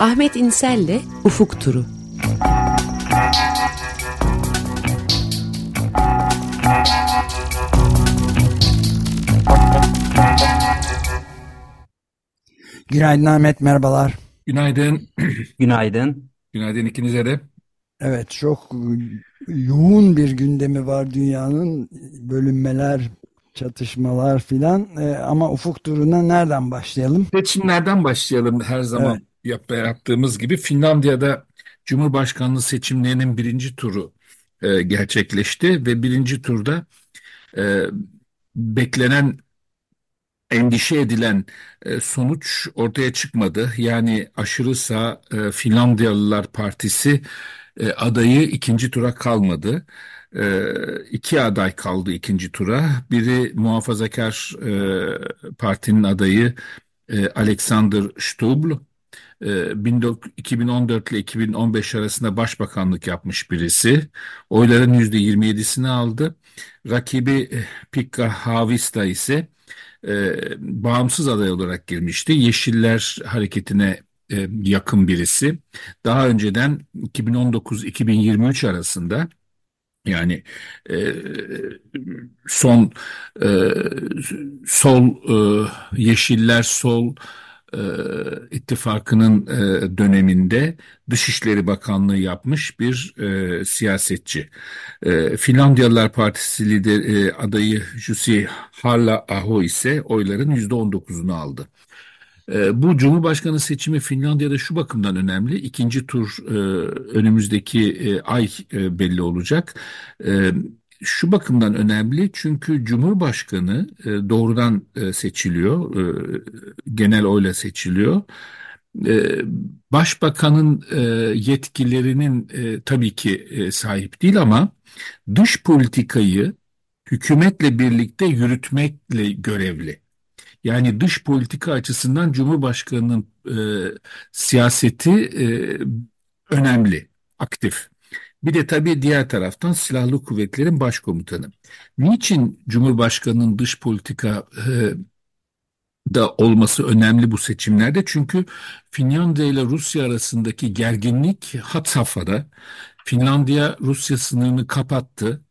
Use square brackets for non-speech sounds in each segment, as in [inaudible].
Ahmet İnsel'le Ufuk Turu. Günaydın Ahmet, merhabalar. Günaydın. Günaydın. Günaydın ikinize de. Evet, çok yoğun bir gündemi var dünyanın. Bölünmeler, çatışmalar filan. Ee, ama ufuk turuna nereden başlayalım? Seçimlerden başlayalım her zaman evet. Yap yaptığımız gibi. Finlandiya'da Cumhurbaşkanlığı seçimlerinin birinci turu e, gerçekleşti ve birinci turda e, beklenen endişe edilen e, sonuç ortaya çıkmadı. Yani aşırı sağ e, Finlandiyalılar Partisi e, adayı ikinci tura kalmadı. E, iki aday kaldı ikinci tura. Biri muhafazakar e, partinin adayı e, Alexander Stubbl. 2014 ile 2015 arasında başbakanlık yapmış birisi. Oyların %27'sini aldı. Rakibi Pekka Havista ise e, bağımsız aday olarak girmişti. Yeşiller hareketine e, yakın birisi. Daha önceden 2019-2023 arasında yani e, son e, sol e, yeşiller sol e, ittifakının e, döneminde Dışişleri Bakanlığı yapmış bir e, siyasetçi. E, Finlandiyalılar Partisi lider e, adayı Jussi Halla-aho ise oyların %19'unu aldı. E, bu Cumhurbaşkanı seçimi Finlandiya'da şu bakımdan önemli. İkinci tur önümüzdeki ay belli olacak. Şu bakımdan önemli çünkü Cumhurbaşkanı e, doğrudan e, seçiliyor, e, genel oyla seçiliyor. Başbakanın yetkilerinin tabii ki sahip değil ama dış politikayı hükümetle birlikte yürütmekle görevli. Yani dış politika açısından Cumhurbaşkanı'nın siyaseti önemli, aktif. Bir de tabii diğer taraftan silahlı kuvvetlerin başkomutanı. Niçin Cumhurbaşkanı'nın dış politika e, da olması önemli bu seçimlerde? Çünkü Finlandiya ile Rusya arasındaki gerginlik hat safhada. Finlandiya Rusya sınırını kapattı.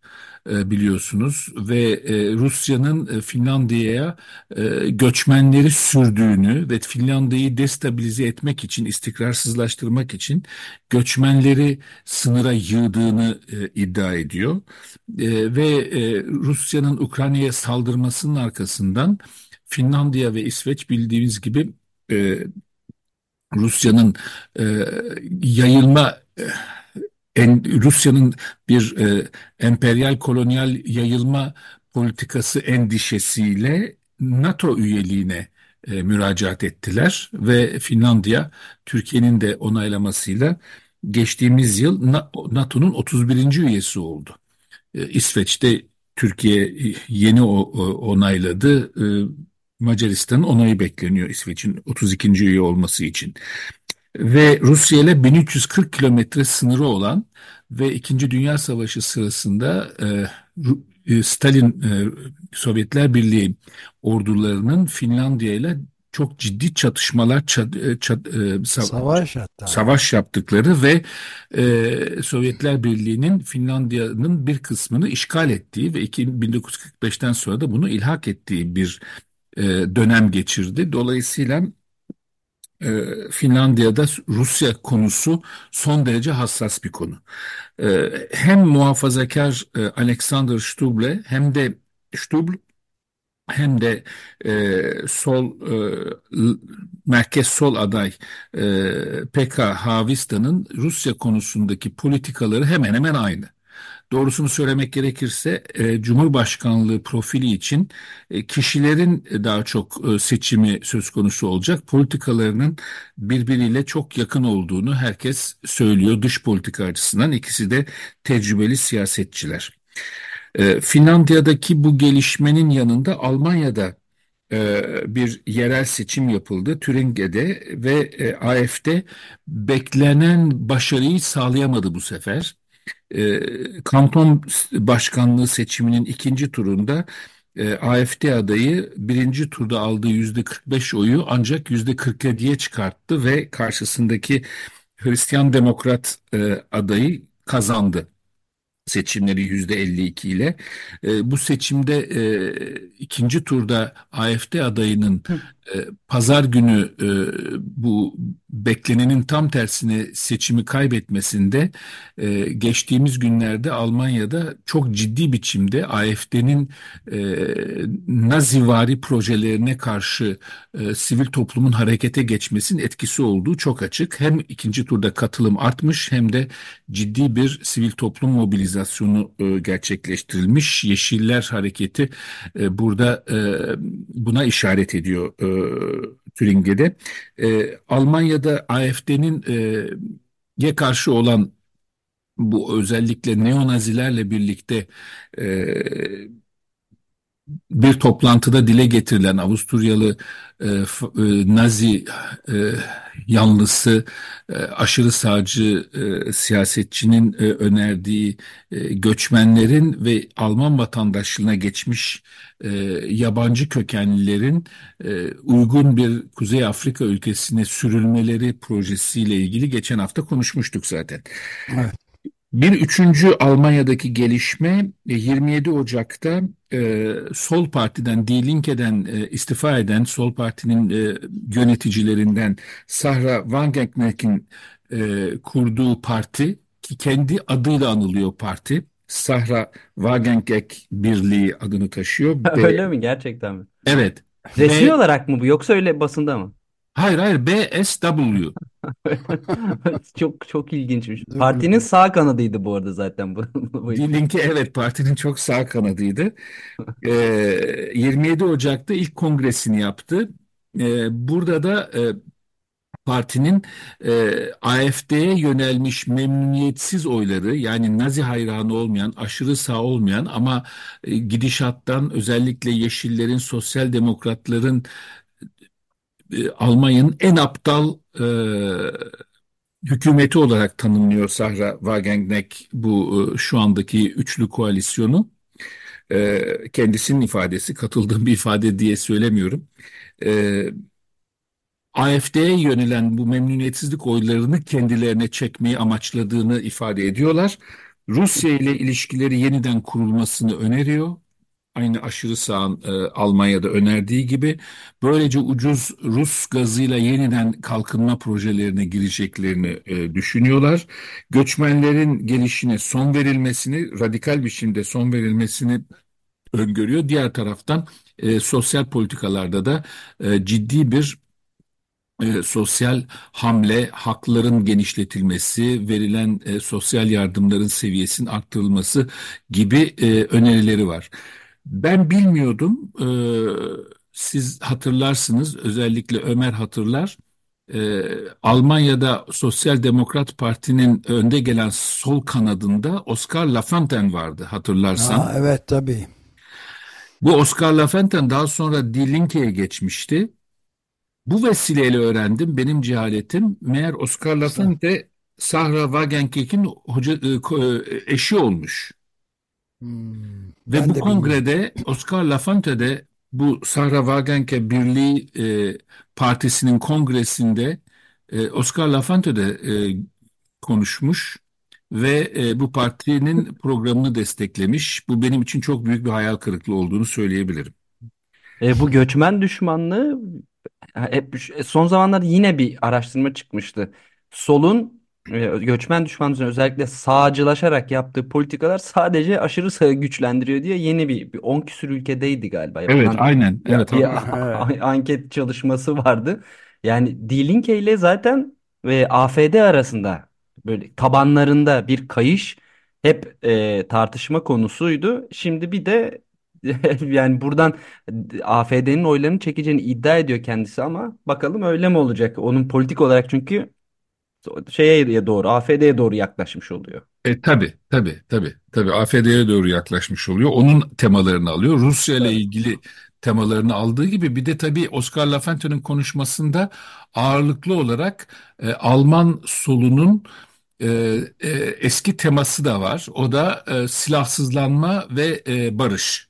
E, biliyorsunuz ve e, Rusya'nın e, Finlandiya'ya göçmenleri sürdüğünü ve Finlandiya'yı destabilize etmek için, istikrarsızlaştırmak için göçmenleri sınıra yığdığını iddia ediyor. Ve Rusya'nın Ukrayna'ya saldırmasının arkasından Finlandiya ve İsveç bildiğimiz gibi Rusya'nın yayılma en, Rusya'nın bir e, emperyal kolonyal yayılma politikası endişesiyle NATO üyeliğine e, müracaat ettiler ve Finlandiya Türkiye'nin de onaylamasıyla geçtiğimiz yıl NATO'nun 31. üyesi oldu. E, İsveç'te Türkiye yeni o, onayladı. E, Macaristan'ın onayı bekleniyor İsveç'in 32. üye olması için ve Rusya ile 1340 kilometre sınırı olan ve İkinci Dünya Savaşı sırasında e, e, Stalin e, Sovyetler Birliği ordularının Finlandiya ile çok ciddi çatışmalar çat, e, çat, e, savaş hatta. savaş yaptıkları ve e, Sovyetler Birliği'nin Finlandiya'nın bir kısmını işgal ettiği ve 1945'ten sonra da bunu ilhak ettiği bir e, dönem geçirdi. Dolayısıyla e, Finlandiya'da Rusya konusu son derece hassas bir konu. E, hem muhafazakar e, Alexander Stubb'le hem de Stubbl hem de e, sol e, merkez sol aday e, Pekka Havista'nın Rusya konusundaki politikaları hemen hemen aynı. Doğrusunu söylemek gerekirse e, Cumhurbaşkanlığı profili için e, kişilerin daha çok e, seçimi söz konusu olacak. Politikalarının birbiriyle çok yakın olduğunu herkes söylüyor dış politika açısından. İkisi de tecrübeli siyasetçiler. E, Finlandiya'daki bu gelişmenin yanında Almanya'da e, bir yerel seçim yapıldı Türinge'de ve e, AFD beklenen başarıyı sağlayamadı bu sefer e, kanton başkanlığı seçiminin ikinci turunda e, AfD adayı birinci turda aldığı yüzde 45 oyu ancak yüzde 47'ye çıkarttı ve karşısındaki Hristiyan Demokrat e, adayı kazandı seçimleri yüzde 52 ile. E, bu seçimde e, ikinci turda AfD adayının e, pazar günü e, bu beklenenin tam tersine seçimi kaybetmesinde e, geçtiğimiz günlerde Almanya'da çok ciddi biçimde AfD'nin e, Nazivari projelerine karşı e, sivil toplumun harekete geçmesinin etkisi olduğu çok açık. Hem ikinci turda katılım artmış hem de ciddi bir sivil toplum mobilizasyonu e, gerçekleştirilmiş. Yeşiller Hareketi e, burada e, buna işaret ediyor e, Türinge'de. E, Almanya'da AfD'nin e, ye karşı olan bu özellikle neonazilerle birlikte e, bir toplantıda dile getirilen Avusturyalı e, e, Nazi e, yanlısı e, aşırı sağcı e, siyasetçinin e, önerdiği e, göçmenlerin ve Alman vatandaşlığına geçmiş e, yabancı kökenlilerin e, uygun bir Kuzey Afrika ülkesine sürülmeleri projesiyle ilgili geçen hafta konuşmuştuk zaten. Evet. Bir üçüncü Almanya'daki gelişme 27 e, Ocak'ta e, Sol Parti'den, Die Linke'den e, istifa eden Sol Parti'nin e, yöneticilerinden Sahra Wagenknecht'in e, kurduğu parti ki kendi adıyla anılıyor parti. Sahra Wagenknecht Birliği adını taşıyor. [laughs] öyle mi gerçekten mi? Evet. Resmi B... olarak mı bu yoksa öyle basında mı? Hayır hayır BSW. [laughs] çok çok ilginçmiş. Partinin sağ kanadıydı bu arada zaten [laughs] bu. bu Linki evet partinin çok sağ kanadıydı. Ee, 27 Ocak'ta ilk kongresini yaptı. Ee, burada da e, partinin e, AFD'ye yönelmiş memnuniyetsiz oyları yani Nazi hayranı olmayan, aşırı sağ olmayan ama e, gidişattan özellikle Yeşillerin, Sosyal Demokratların e, Almanya'nın en aptal e, hükümeti olarak tanımlıyor Sahra Wagenknecht bu e, şu andaki üçlü koalisyonu. E, kendisinin ifadesi, katıldığım bir ifade diye söylemiyorum. E, AFD'ye yönelen bu memnuniyetsizlik oylarını kendilerine çekmeyi amaçladığını ifade ediyorlar. Rusya ile ilişkileri yeniden kurulmasını öneriyor aynı aşırı sağın e, Almanya'da önerdiği gibi böylece ucuz Rus gazıyla yeniden kalkınma projelerine gireceklerini e, düşünüyorlar. Göçmenlerin gelişine son verilmesini, radikal biçimde son verilmesini öngörüyor. Diğer taraftan e, sosyal politikalarda da e, ciddi bir e, sosyal hamle, hakların genişletilmesi, verilen e, sosyal yardımların seviyesinin arttırılması gibi e, önerileri var. Ben bilmiyordum. Ee, siz hatırlarsınız, özellikle Ömer hatırlar. Ee, Almanya'da Sosyal Demokrat Parti'nin önde gelen sol kanadında Oscar Lafontaine vardı hatırlarsan. Aa, evet tabii. Bu Oscar Lafontaine daha sonra Die Linke'ye geçmişti. Bu vesileyle öğrendim benim cehaletim. Meğer Oscar Lafontaine Sahra Wagenknecht'in hoca, e, e, eşi olmuş. Hmm, Ve bu kongrede bilmiyorum. Oscar Lafontaine bu Sahra Wagenknecht Birliği e, Partisi'nin kongresinde e, Oscar Lafontaine e, konuşmuş ve e, bu partinin programını desteklemiş. Bu benim için çok büyük bir hayal kırıklığı olduğunu söyleyebilirim. E, bu göçmen düşmanlığı hep son zamanlarda yine bir araştırma çıkmıştı. Solun göçmen düşmanlığının özellikle sağcılaşarak yaptığı politikalar sadece aşırı sağı güçlendiriyor diye yeni bir, bir 10 küsur ülkedeydi galiba. Evet Yapılan aynen. Evet. Bir evet. anket çalışması vardı. Yani D-Link ile zaten ve AFD arasında böyle tabanlarında bir kayış hep e, tartışma konusuydu. Şimdi bir de [laughs] yani buradan AFD'nin oylarını çekeceğini iddia ediyor kendisi ama bakalım öyle mi olacak? Onun politik olarak çünkü şeye doğru, AFD'ye doğru yaklaşmış oluyor. E tabi tabi tabi tabi AFD'ye doğru yaklaşmış oluyor. Onun temalarını alıyor. Rusya ile ilgili temalarını aldığı gibi bir de tabi Oscar Lafontaine'in konuşmasında ağırlıklı olarak e, Alman solunun e, e, eski teması da var. O da e, silahsızlanma ve e, barış.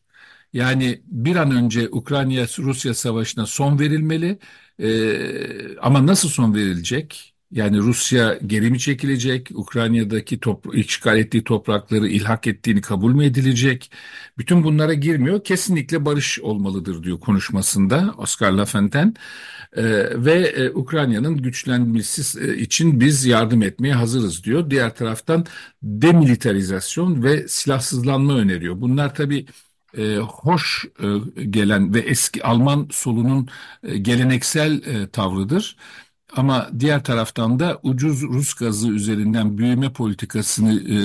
Yani bir an önce Ukrayna-Rusya savaşına son verilmeli. Ee, ama nasıl son verilecek? Yani Rusya geri mi çekilecek? Ukrayna'daki top, işgal ettiği toprakları ilhak ettiğini kabul mü edilecek? Bütün bunlara girmiyor. Kesinlikle barış olmalıdır diyor konuşmasında Oscar Lafontaine. Ee, ve e, Ukrayna'nın güçlenmesi e, için biz yardım etmeye hazırız diyor. Diğer taraftan demilitarizasyon ve silahsızlanma öneriyor. Bunlar tabii e, hoş e, gelen ve eski Alman solunun e, geleneksel e, tavrıdır. Ama diğer taraftan da ucuz Rus gazı üzerinden büyüme politikasını e,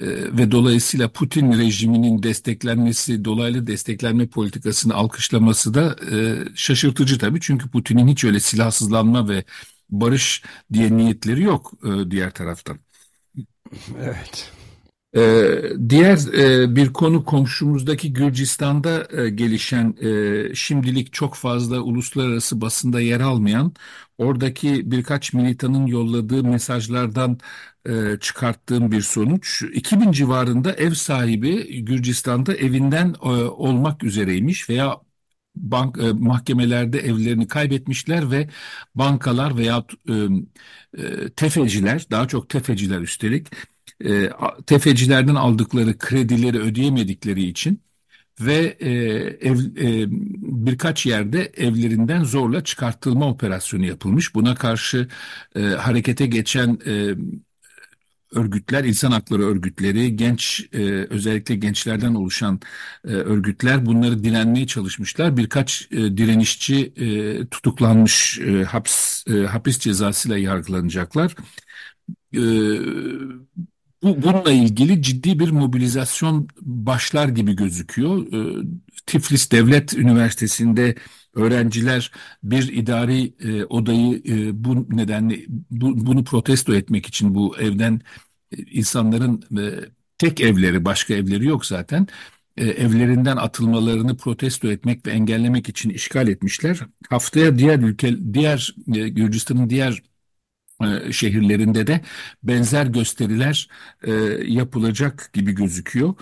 e, ve dolayısıyla Putin rejiminin desteklenmesi, dolaylı desteklenme politikasını alkışlaması da e, şaşırtıcı tabii. Çünkü Putin'in hiç öyle silahsızlanma ve barış diye niyetleri yok e, diğer taraftan. Evet. Ee, diğer e, bir konu komşumuzdaki Gürcistan'da e, gelişen e, şimdilik çok fazla uluslararası basında yer almayan oradaki birkaç militanın yolladığı mesajlardan e, çıkarttığım bir sonuç. 2000 civarında ev sahibi Gürcistan'da evinden e, olmak üzereymiş veya bank e, mahkemelerde evlerini kaybetmişler ve bankalar veya e, e, tefeciler daha çok tefeciler üstelik e, tefecilerden aldıkları kredileri ödeyemedikleri için ve e, ev, e, birkaç yerde evlerinden zorla çıkartılma operasyonu yapılmış. Buna karşı e, harekete geçen e, örgütler, insan hakları örgütleri, genç e, özellikle gençlerden oluşan e, örgütler bunları direnmeye çalışmışlar. Birkaç e, direnişçi e, tutuklanmış, e, hapis e, hapis cezasıyla yargılanacaklar. E, bu, bununla ilgili ciddi bir mobilizasyon başlar gibi gözüküyor. Ee, Tiflis Devlet Üniversitesi'nde öğrenciler bir idari e, odayı e, bu nedenle bu, bunu protesto etmek için bu evden e, insanların tek evleri başka evleri yok zaten evlerinden atılmalarını protesto etmek ve engellemek için işgal etmişler. Haftaya diğer ülke diğer e, Gürcistan'ın diğer e, şehirlerinde de benzer gösteriler e, yapılacak gibi gözüküyor.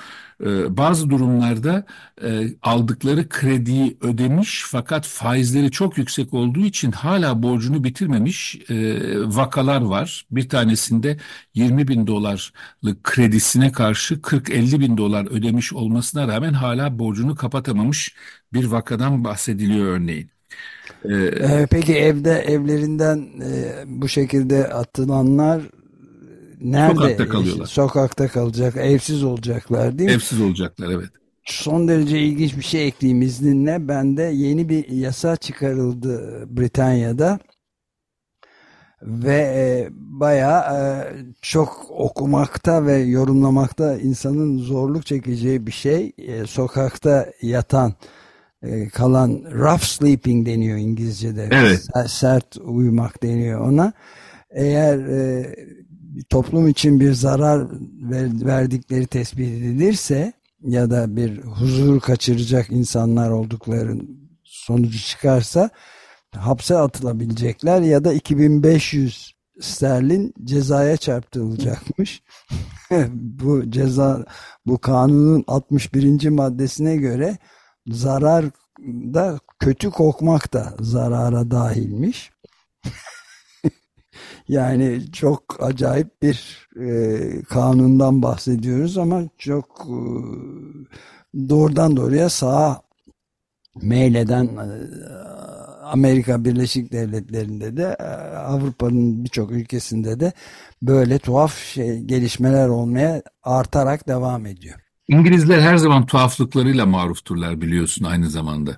E, bazı durumlarda e, aldıkları krediyi ödemiş fakat faizleri çok yüksek olduğu için hala borcunu bitirmemiş e, vakalar var. Bir tanesinde 20 bin dolarlık kredisine karşı 40-50 bin dolar ödemiş olmasına rağmen hala borcunu kapatamamış bir vakadan bahsediliyor örneğin. Ee, ee, peki evde evlerinden e, bu şekilde atılanlar nerede? Sokakta kalıyorlar. Sokakta kalacak, evsiz olacaklar değil mi? Evsiz olacaklar evet. Son derece ilginç bir şey ekleyeyim izninle. Bende yeni bir yasa çıkarıldı Britanya'da ve e, bayağı e, çok okumakta ve yorumlamakta insanın zorluk çekeceği bir şey. E, sokakta yatan kalan rough sleeping deniyor İngilizce'de. Evet. Sert uyumak deniyor ona. Eğer e, toplum için bir zarar ver, verdikleri tespit edilirse ya da bir huzur kaçıracak insanlar oldukların sonucu çıkarsa hapse atılabilecekler ya da 2500 sterlin cezaya çarptırılacakmış. [laughs] bu ceza bu kanunun 61. maddesine göre zarar da kötü kokmak da zarara dahilmiş. [laughs] yani çok acayip bir e, kanundan bahsediyoruz ama çok e, doğrudan doğruya sağa meyleden e, Amerika Birleşik Devletleri'nde de e, Avrupa'nın birçok ülkesinde de böyle tuhaf şey, gelişmeler olmaya artarak devam ediyor. İngilizler her zaman tuhaflıklarıyla marufturlar biliyorsun aynı zamanda.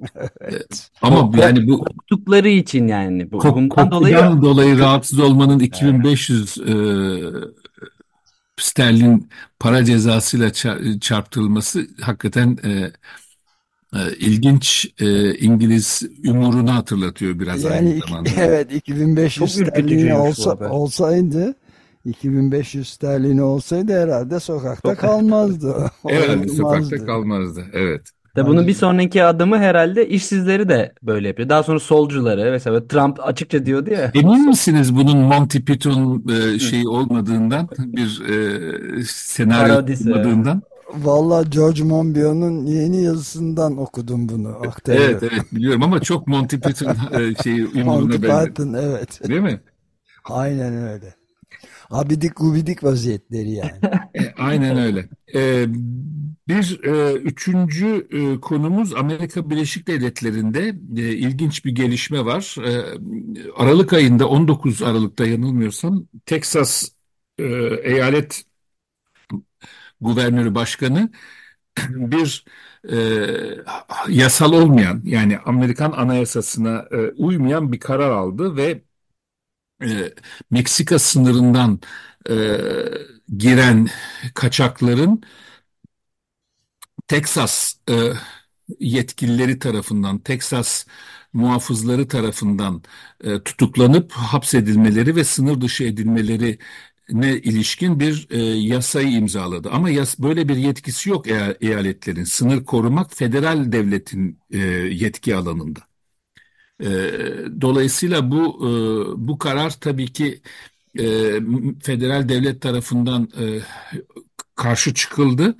[laughs] evet. Ama yani bu korktukları için yani bu, kok, dolayı dolayı rahatsız olmanın 2500 e, sterlin para cezasıyla çarptırılması hakikaten e, e, ilginç e, İngiliz umurunu hatırlatıyor biraz yani, aynı zamanda. [laughs] Evet 2500 sterlin olsa, olsaydı 2500 sterlini olsaydı herhalde sokakta kalmazdı. [laughs] herhalde sokakta kalmazdı. Evet. De bunun bir sonraki adımı herhalde işsizleri de böyle yapıyor. Daha sonra solcuları mesela Trump açıkça diyordu ya. Emin misiniz bunun Monty Python e, şeyi olmadığından bir e, senaryo olmadığından? Vallahi George Monbiot'un yeni yazısından okudum bunu Evet aktarıyor. evet biliyorum ama çok Monty Python e, şeyi [laughs] Monty ünvanına benzer. Python evet. Değil mi? Aynen öyle. Abidik gubidik vaziyetleri yani. [laughs] E, Aynen öyle. E, bir e, üçüncü e, konumuz Amerika Birleşik Devletleri'nde e, ilginç bir gelişme var. E, Aralık ayında 19 Aralık'ta yanılmıyorsam Teksas e, Eyalet Guvernörü Başkanı [clears throat] bir e, yasal olmayan yani Amerikan Anayasasına e, uymayan bir karar aldı ve e, Meksika sınırından e, giren kaçakların Teksas e, yetkilileri tarafından, Teksas muhafızları tarafından e, tutuklanıp hapsedilmeleri ve sınır dışı edilmelerine ilişkin bir e, yasayı imzaladı. Ama yas böyle bir yetkisi yok eya- eyaletlerin. Sınır korumak federal devletin e, yetki alanında. E, dolayısıyla bu e, bu karar tabii ki e, federal devlet tarafından e, karşı çıkıldı.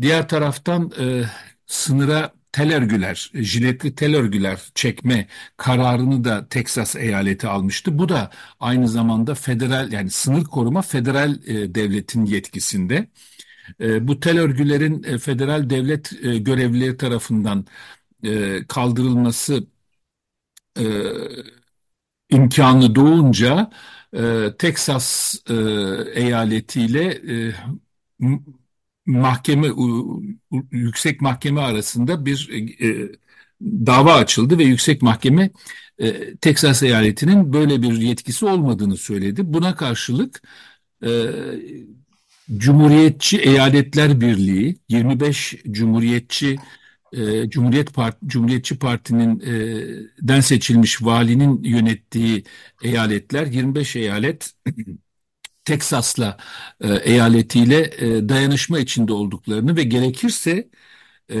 Diğer taraftan e, sınıra tel örgüler, jiletli tel örgüler çekme kararını da Teksas eyaleti almıştı. Bu da aynı zamanda federal yani sınır koruma federal e, devletin yetkisinde. E, bu tel örgülerin e, federal devlet e, görevlileri tarafından e, kaldırılması e, imkanı doğunca e, Teksas e, eyaletiyle e, mahkeme yüksek mahkeme arasında bir e, dava açıldı ve yüksek mahkeme e, Teksas eyaletinin böyle bir yetkisi olmadığını söyledi. Buna karşılık e, Cumhuriyetçi Eyaletler Birliği 25 Cumhuriyetçi e, Cumhuriyet Part Cumhuriyetçi Parti'nin e, den seçilmiş valinin yönettiği eyaletler 25 eyalet [clears throat] Teksas'la e, eyaletiyle e, dayanışma içinde olduklarını ve gerekirse e,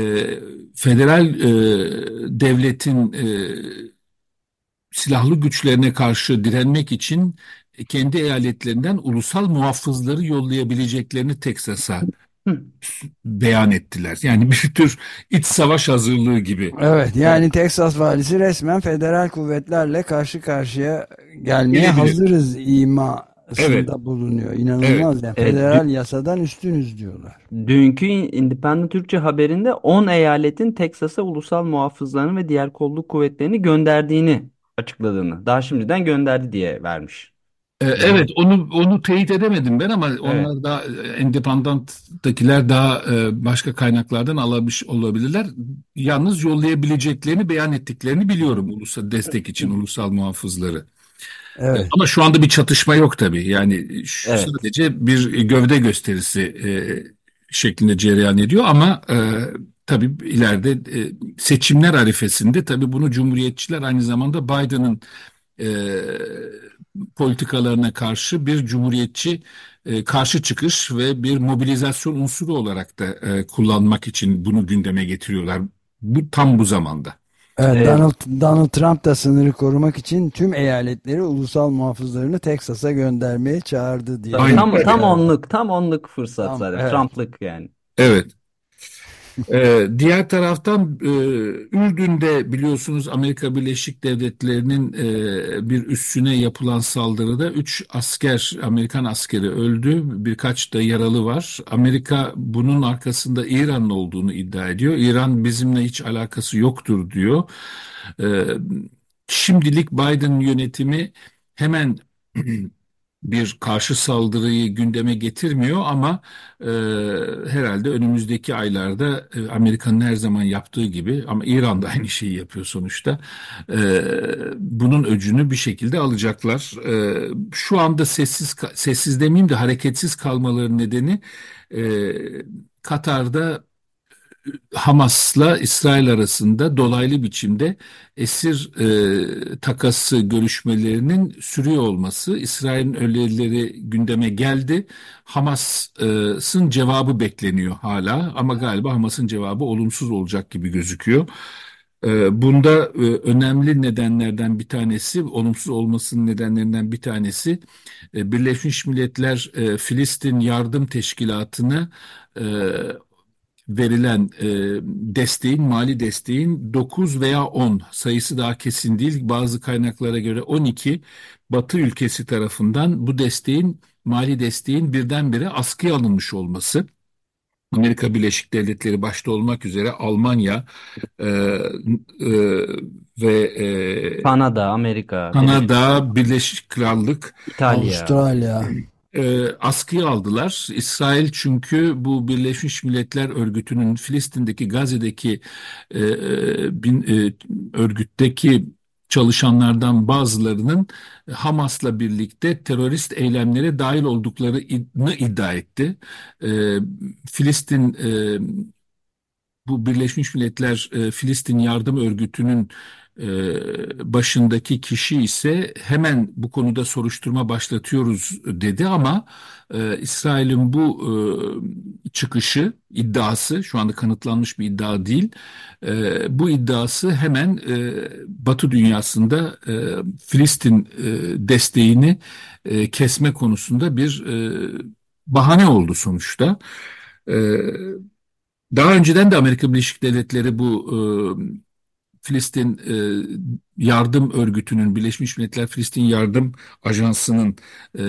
federal e, devletin e, silahlı güçlerine karşı direnmek için kendi eyaletlerinden ulusal muhafızları yollayabileceklerini Teksas'a Hı. beyan ettiler. Yani bir tür iç savaş hazırlığı gibi. Evet yani Teksas valisi resmen federal kuvvetlerle karşı karşıya gelmeye Gelebilir. hazırız imasında Evet. bulunuyor. İnanılmaz yani Evet. federal yasadan üstünüz diyorlar. Dünkü Independent Türkçe haberinde 10 eyaletin Teksas'a ulusal muhafızlarını ve diğer kolluk kuvvetlerini gönderdiğini açıkladığını, daha şimdiden gönderdi diye vermiş. Ee, Evet onu onu teyit edemedim ben ama onlar da e, Independent'takiler daha e, başka kaynaklardan alamış olabilirler. Yalnız yollayabileceklerini beyan ettiklerini biliyorum ulusal destek için ulusal muhafızları. Evet. Ama şu anda bir çatışma yok tabii. Yani şu Evet. sadece bir gövde gösterisi e, şeklinde cereyan ediyor ama e, tabii ileride e, seçimler arifesinde tabii bunu Cumhuriyetçiler aynı zamanda Biden'ın e, politikalarına karşı bir cumhuriyetçi e, karşı çıkış ve bir mobilizasyon unsuru olarak da e, kullanmak için bunu gündeme getiriyorlar. Bu tam bu zamanda. Evet, Evet. Donald, Donald Trump da sınırı korumak için tüm eyaletleri ulusal muhafızlarını Teksas'a göndermeye çağırdı diye. Aynen. Tam tam onluk, tam onluk fırsat Tam, zaten. evet. Trump'lık yani. Evet. Ee, diğer taraftan e, Ürdün'de biliyorsunuz Amerika Birleşik Devletleri'nin e, bir üssüne yapılan saldırıda 3 asker, Amerikan askeri öldü, birkaç da yaralı var. Amerika bunun arkasında İran'ın olduğunu iddia ediyor. İran bizimle hiç alakası yoktur diyor. Ee, şimdilik Biden yönetimi hemen [clears throat] bir karşı saldırıyı gündeme getirmiyor ama e, herhalde önümüzdeki aylarda e, Amerika'nın her zaman yaptığı gibi ama İran da aynı şeyi yapıyor sonuçta. E, bunun öcünü bir şekilde alacaklar. E, şu anda sessiz sessiz demeyeyim de hareketsiz kalmaları nedeni e, Katar'da Hamas'la İsrail arasında dolaylı biçimde esir e, takası görüşmelerinin sürüyor olması. İsrail'in önerileri gündeme geldi. Hamas'ın cevabı bekleniyor hala ama galiba Hamas'ın cevabı olumsuz olacak gibi gözüküyor. E, bunda e, önemli nedenlerden bir tanesi, olumsuz olmasının nedenlerinden bir tanesi e, Birleşmiş Milletler Filistin Yardım Teşkilatı'nı e, verilen e, desteğin, mali desteğin 9 veya 10 sayısı daha kesin değil. Bazı kaynaklara göre 12 Batı ülkesi tarafından bu desteğin, mali desteğin birdenbire askıya alınmış olması. Amerika Birleşik Devletleri başta olmak üzere Almanya e, e, ve e, Kanada, Amerika, Kanada, Birleşik Krallık, İtalya. Avustralya. E, askıya aldılar. İsrail çünkü bu Birleşmiş Milletler Örgütü'nün Filistin'deki Gazze'deki e, e, bin, e, örgütteki çalışanlardan bazılarının Hamas'la birlikte terörist eylemlere dahil olduklarını iddia etti. E, Filistin e, bu Birleşmiş Milletler e, Filistin Yardım Örgütü'nün e, başındaki kişi ise hemen bu konuda soruşturma başlatıyoruz dedi ama e, İsrail'in bu e, çıkışı, iddiası, şu anda kanıtlanmış bir iddia değil, e, bu iddiası hemen e, Batı dünyasında e, Filistin e, desteğini e, kesme konusunda bir e, bahane oldu sonuçta. E, daha önceden de Amerika Birleşik Devletleri bu e, Filistin e, Yardım Örgütü'nün, Birleşmiş Milletler Filistin Yardım Ajansı'nın e,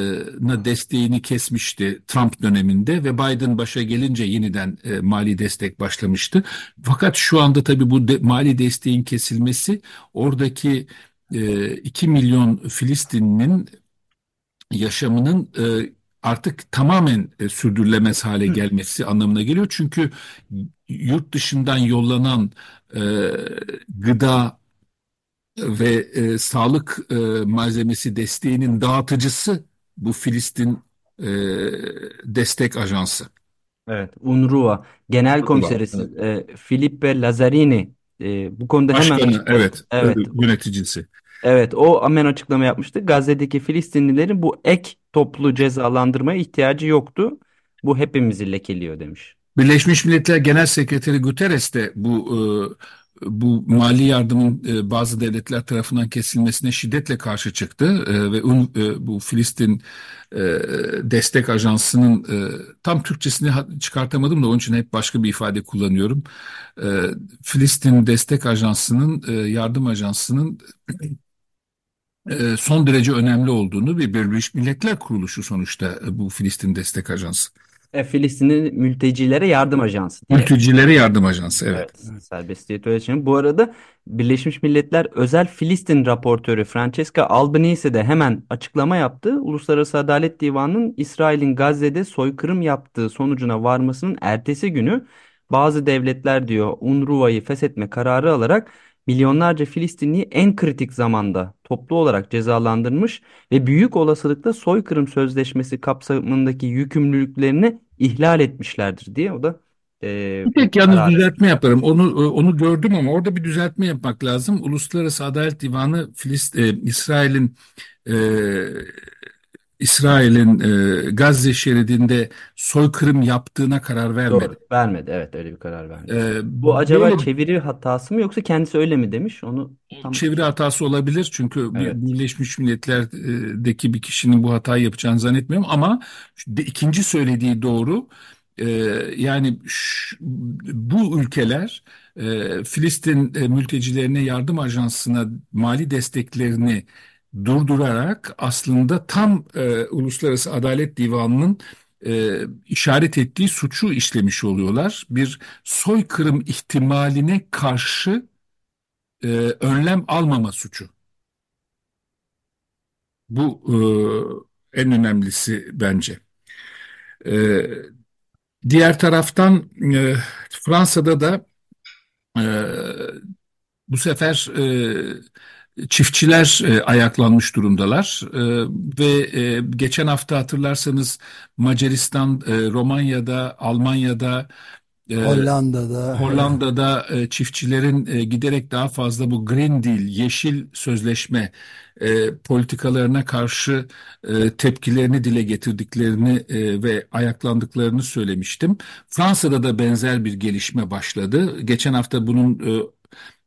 desteğini kesmişti Trump döneminde ve Biden başa gelince yeniden e, mali destek başlamıştı. Fakat şu anda tabii bu de, mali desteğin kesilmesi oradaki e, 2 milyon Filistinlinin yaşamının e, artık tamamen e, sürdürülemez hale gelmesi anlamına geliyor. Çünkü yurt dışından yollanan e, gıda ve e, sağlık e, malzemesi desteğinin dağıtıcısı bu Filistin e, Destek Ajansı. Evet, UNRWA Genel UNRWA, Komiserisi e, Filippe Lazzarini e, bu konuda hemen Başkanı, evet, evet yöneticisi. evet o hemen açıklama yapmıştı. Gazze'deki Filistinlilerin bu ek toplu cezalandırmaya ihtiyacı yoktu. Bu hepimizi lekeliyor demiş. Birleşmiş Milletler Genel Sekreteri Guterres de bu e, bu mali yardımın e, bazı devletler tarafından kesilmesine şiddetle karşı çıktı e, ve un, e, bu Filistin e, Destek Ajansı'nın e, tam Türkçesini çıkartamadım da onun için hep başka bir ifade kullanıyorum. E, Filistin Destek Ajansı'nın e, yardım ajansının e, son derece önemli olduğunu bir Birleşmiş Milletler Kuruluşu sonuçta e, bu Filistin Destek Ajansı. E, Filistin'in mültecilere yardım ajansı diye. Mültecilere yardım ajansı evet. Evet, serbestiyet öğretmeni. Bu arada Birleşmiş Milletler özel Filistin raportörü Francesca Albanese de hemen açıklama yaptı. Uluslararası Adalet Divanı'nın İsrail'in Gazze'de soykırım yaptığı sonucuna varmasının ertesi günü bazı devletler diyor UNRWA'yı feshetme kararı alarak milyonlarca Filistinliyi en kritik zamanda toplu olarak cezalandırmış ve büyük olasılıkla soykırım sözleşmesi kapsamındaki yükümlülüklerini ihlal etmişlerdir diye o da e, Bir tek yalnız kararı. düzeltme yaparım. Onu onu gördüm ama orada bir düzeltme yapmak lazım. Uluslararası Adalet Divanı Filist, e, İsrail'in e, İsrail'in e, Gazze şeridinde soykırım yaptığına karar vermedi. Doğru. Vermedi. Evet öyle bir karar vermedi. E, Bu acaba böyle çeviri hatası mı yoksa kendisi öyle mi demiş? Onu tam çeviri hatası olabilir çünkü Evet. Birleşmiş Milletler'deki bir kişinin bu hatayı yapacağını zannetmiyorum ama de- ikinci söylediği doğru. E, yani ş- bu ülkeler e, Filistin e, mültecilerine yardım ajansına mali desteklerini durdurarak aslında tam e, Uluslararası Adalet Divanı'nın e, işaret ettiği suçu işlemiş oluyorlar. Bir soykırım ihtimaline karşı e, önlem almama suçu. Bu e, en önemlisi bence. E, diğer taraftan e, Fransa'da da e, bu sefer e, çiftçiler e, ayaklanmış durumdalar E, ve e, geçen hafta hatırlarsanız Macaristan, e, Romanya'da, Almanya'da e, Hollanda'da Hollanda'da e, çiftçilerin e, giderek daha fazla bu Green Deal, yeşil sözleşme e, politikalarına karşı e, tepkilerini dile getirdiklerini e, ve ayaklandıklarını söylemiştim. Fransa'da da benzer bir gelişme başladı. Geçen hafta bunun e,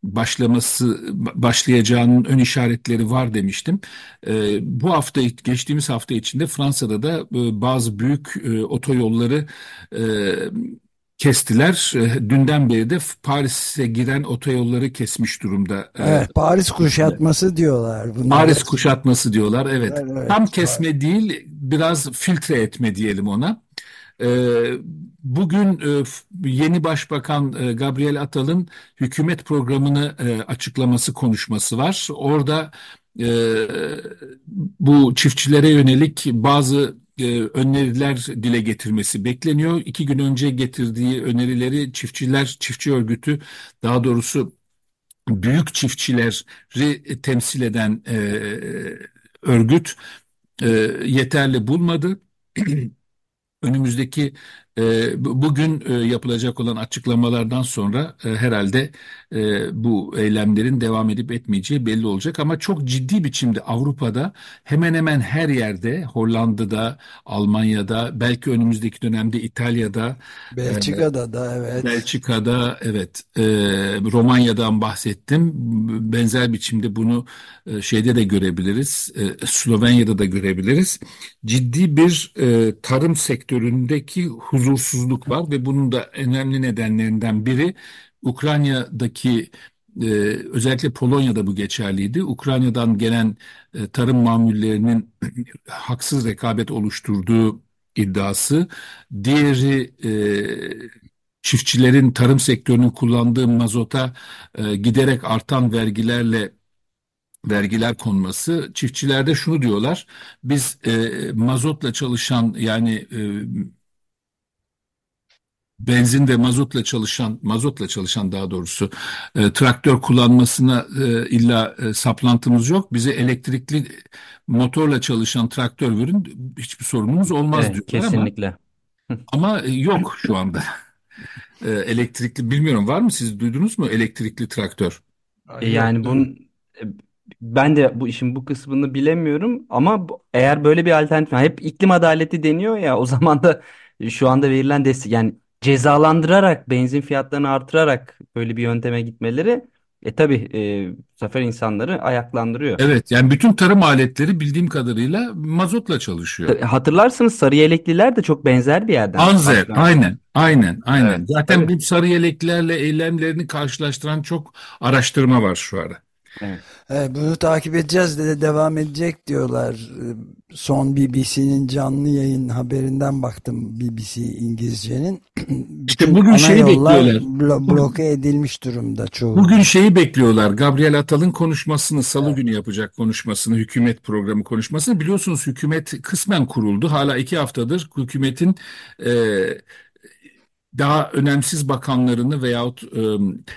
başlaması başlayacağının ön işaretleri var demiştim. E, bu hafta geçtiğimiz hafta içinde Fransa'da da e, bazı büyük e, otoyolları e, kestiler. E, dünden beri de Paris'e giren otoyolları kesmiş durumda. Evet, Paris kuşatması diyorlar. Bunlar Paris kuşatması diyorlar. Evet. Evet, Tam kesme değil, biraz filtre etme diyelim ona. E, bugün yeni Başbakan Gabriel Atal'ın hükümet programını açıklaması konuşması var. Orada bu çiftçilere yönelik bazı e, öneriler dile getirmesi bekleniyor. İki gün önce getirdiği önerileri çiftçiler, çiftçi örgütü daha doğrusu büyük çiftçileri temsil eden e, örgüt e, yeterli bulmadı. [clears throat] Önümüzdeki bugün e, yapılacak olan açıklamalardan sonra e, herhalde e, bu eylemlerin devam edip etmeyeceği belli olacak. Ama çok ciddi biçimde Avrupa'da hemen hemen her yerde Hollanda'da, Almanya'da, belki önümüzdeki dönemde İtalya'da, Belçika'da da evet. Belçika'da evet, Romanya'dan bahsettim. Benzer biçimde bunu şeyde de görebiliriz, Slovenya'da da görebiliriz. Ciddi bir tarım sektöründeki huzursuzluk var ve bunun da önemli nedenlerinden biri Ukrayna'daki e, özellikle Polonya'da bu geçerliydi. Ukrayna'dan gelen e, tarım mamullerinin [clears throat] haksız rekabet oluşturduğu iddiası. Diğeri e, çiftçilerin tarım sektörünün kullandığı mazota e, giderek artan vergilerle vergiler konması. Çiftçilerde şunu diyorlar. Biz e, mazotla çalışan yani e, benzin ve mazotla çalışan, mazotla çalışan daha doğrusu e, traktör kullanmasına e, illa e, saplantımız yok. Bize elektrikli motorla çalışan traktör verin hiçbir sorunumuz olmaz Evet, diyorlar ama kesinlikle. [laughs] ama e, yok şu anda. [laughs] E, elektrikli bilmiyorum var mı siz duydunuz mu elektrikli traktör? E, Yani bunun e, ben de bu işin bu kısmını bilemiyorum ama bu- eğer böyle bir alternatif hep iklim adaleti deniyor ya o zaman da şu anda verilen destek yani cezalandırarak benzin fiyatlarını artırarak böyle bir yönteme gitmeleri e tabii e, bu sefer insanları ayaklandırıyor. Evet yani bütün tarım aletleri bildiğim kadarıyla mazotla çalışıyor. Hatırlarsınız sarı yelekliler de çok benzer bir yerden Anzer, başlamıştı. aynen, aynen, aynen. Evet, Zaten tabii. bu sarı yeleklerle eylemlerini karşılaştıran çok araştırma var şu ara. Evet. Evet, bunu takip edeceğiz de devam edecek diyorlar. Ee, Son BBC'nin canlı yayın haberinden baktım BBC İngilizcenin. [clears throat] İşte bugün şeyi bekliyorlar. blo- bloke edilmiş durumda çoğu. Bugün şeyi bekliyorlar. Gabriel Atal'ın konuşmasını, Salı günü yapacak konuşmasını, hükümet programı konuşmasını. Biliyorsunuz hükümet kısmen kuruldu. Hala iki haftadır hükümetin e, daha önemsiz bakanlarını veyahut e,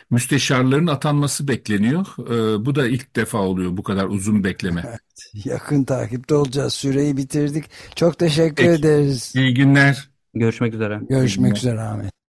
müsteşarların atanması bekleniyor. E, bu da ilk defa oluyor bu kadar uzun bekleme. [laughs] Yakın takipte olacağız. Süreyi bitirdik. Çok teşekkür Peki. ederiz. İyi günler. Görüşmek üzere. Görüşmek üzere Ahmet.